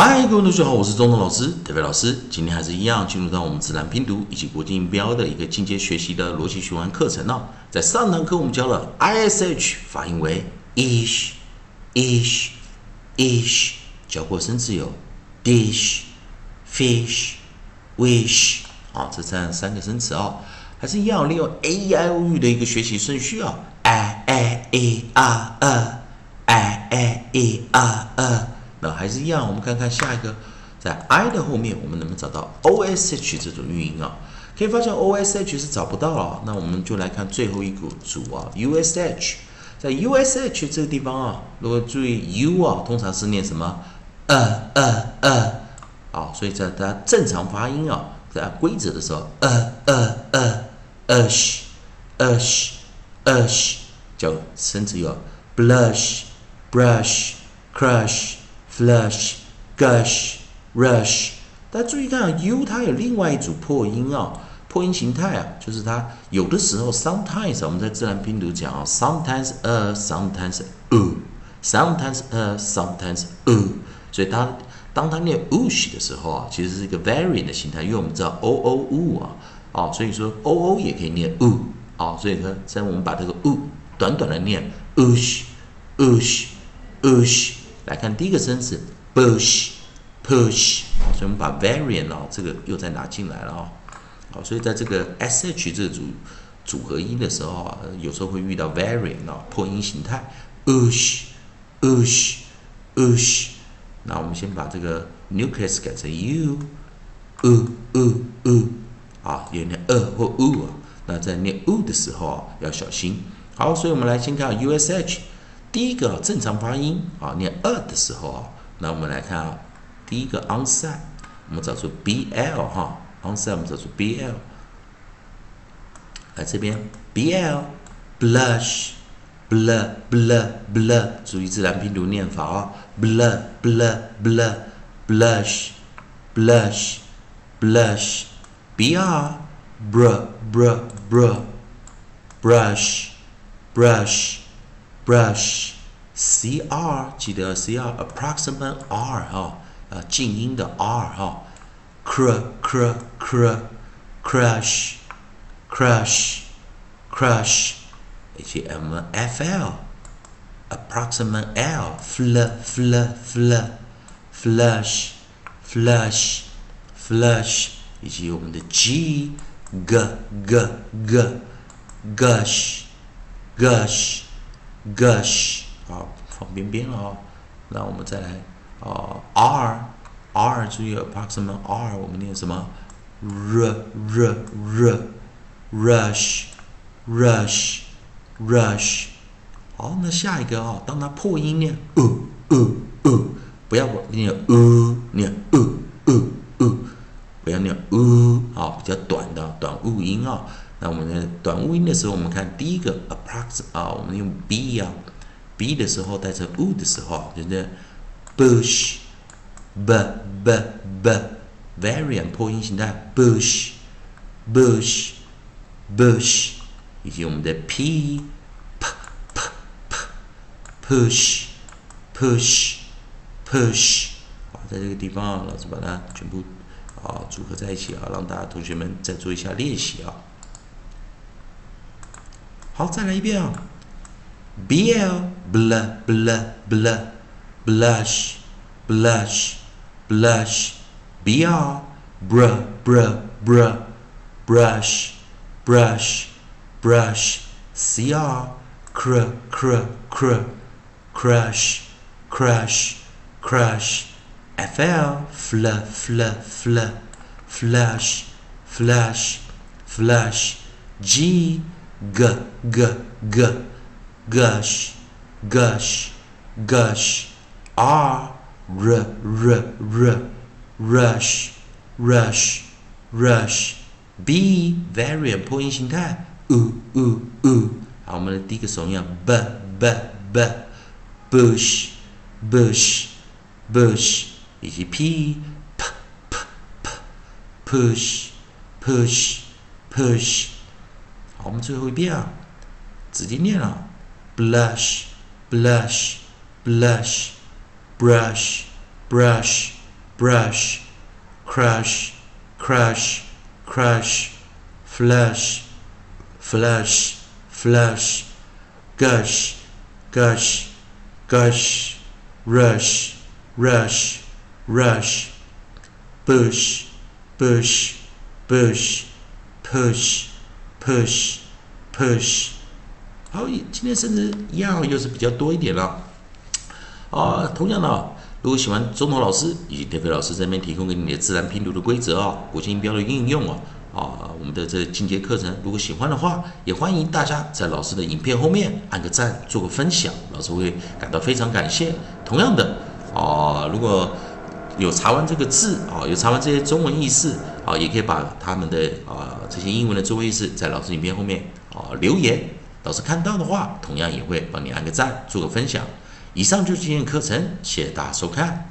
嗨，各位同学好，我是中东老师，特别老师。今天还是一样，进入到我们自然拼读以及国际音标的一个进阶学习的逻辑循环课程哦。在上堂课我们教了 ish 发音为 ish ish ish，教过生词有 dish fish wish 啊，这三三个生词啊，还是一样利用 a e i o u 的一个学习顺序啊，i a e r e i a e r e。那还是一样，我们看看下一个，在 i 的后面，我们能不能找到 o s h 这种韵音啊？可以发现 o s h 是找不到了。那我们就来看最后一个组啊，u s h。在 u s h 这个地方啊，如果注意 u 啊，通常是念什么？呃呃呃，啊，所以在它正常发音啊，在规则的时候，呃呃呃，ush ush ush，叫甚至有 blush brush crush。Flush, gush, rush，大家注意看，u 它有另外一组破音啊，破音形态啊，就是它有的时候 sometimes 我们在自然拼读讲啊，sometimes a, sometimes u, sometimes a, sometimes u，所以它当它念 ush 的时候啊，其实是一个 variant 的形态，因为我们知道 o o u 啊，哦，所以说 o o 也可以念 u，啊，所以呢，在我们把这个 u 短短的念 ush, ush, ush。来看第一个生词，push，push，所以我们把 variant 哦，这个又再拿进来了哦，好，所以在这个 sh 这组组合音的时候啊，有时候会遇到 variant 哦，破音形态，ush，ush，ush，那我们先把这个 nucleus 改成 u，u，u，u，啊，有点呃或 u 啊，那在念 u 的时候啊，要小心。好，所以我们来先看 ush。第一个正常发音啊，念二的时候啊，那我们来看啊，第一个 onside，我们找出 bl 哈，onside 我们找出 bl，来这边 bl，blush，bl bl bl，注意自然拼读念法啊，bl bl bl，blush，blush，blush，br br br br，brush，brush。brush c r 记得 c r approximate r 哈，呃静音的 r 哈，cr cr cr crush crush crush 以及 m f l approximate l fl fl fl flush flush flush 以及我们的 g g g g gush gush gush 好放边边了啊，那我们再来啊 r r 注意 approximate r 我们念什么？R r r rush rush rush 好，那下一个啊，当它破音念 u u u 不要念 u 念 u u u 不要念 u 啊，比较短的短物音啊。那我们的短物音的时候，我们看第一个 approx 啊，我们用 b 啊，b 的时候带成 u 的时候，就是 bush，b b b，variant 破音形态 bush，bush bush，以及我们的 p p p p push push push，好，在这个地方，老师把它全部啊组合在一起啊，让大家同学们再做一下练习啊。好，再来一遍啊！b l bl bl bl blush blush blush b r br br br brush brush brush c r cr cr cr crush crush crush f l fl fl fl flush flush flush g g g g gush gush gush r r r r rush rush rush b variant 破音形态 u u u 好，我们的第一个手音 b b b bush bush bush 以及 p p p p push push push 好，我们最后一遍啊，直接念了，blush，blush，blush，brush，brush，brush, crush, crush, crush, flush, flush, flush, gush, gush, gush, rush, rush, rush, bush, bush, bush, push, push, push。好，今天甚至要又是比较多一点了。啊，同样的，如果喜欢钟头老师以及德飞老师这边提供给你的自然拼读的规则啊，国际音标的应用啊，啊，我们的这进阶课程，如果喜欢的话，也欢迎大家在老师的影片后面按个赞，做个分享，老师会感到非常感谢。同样的，啊，如果有查完这个字啊，有查完这些中文意思啊，也可以把他们的啊这些英文的中文意思在老师影片后面啊留言，老师看到的话，同样也会帮你按个赞，做个分享。以上就是今天的课程，谢谢大家收看。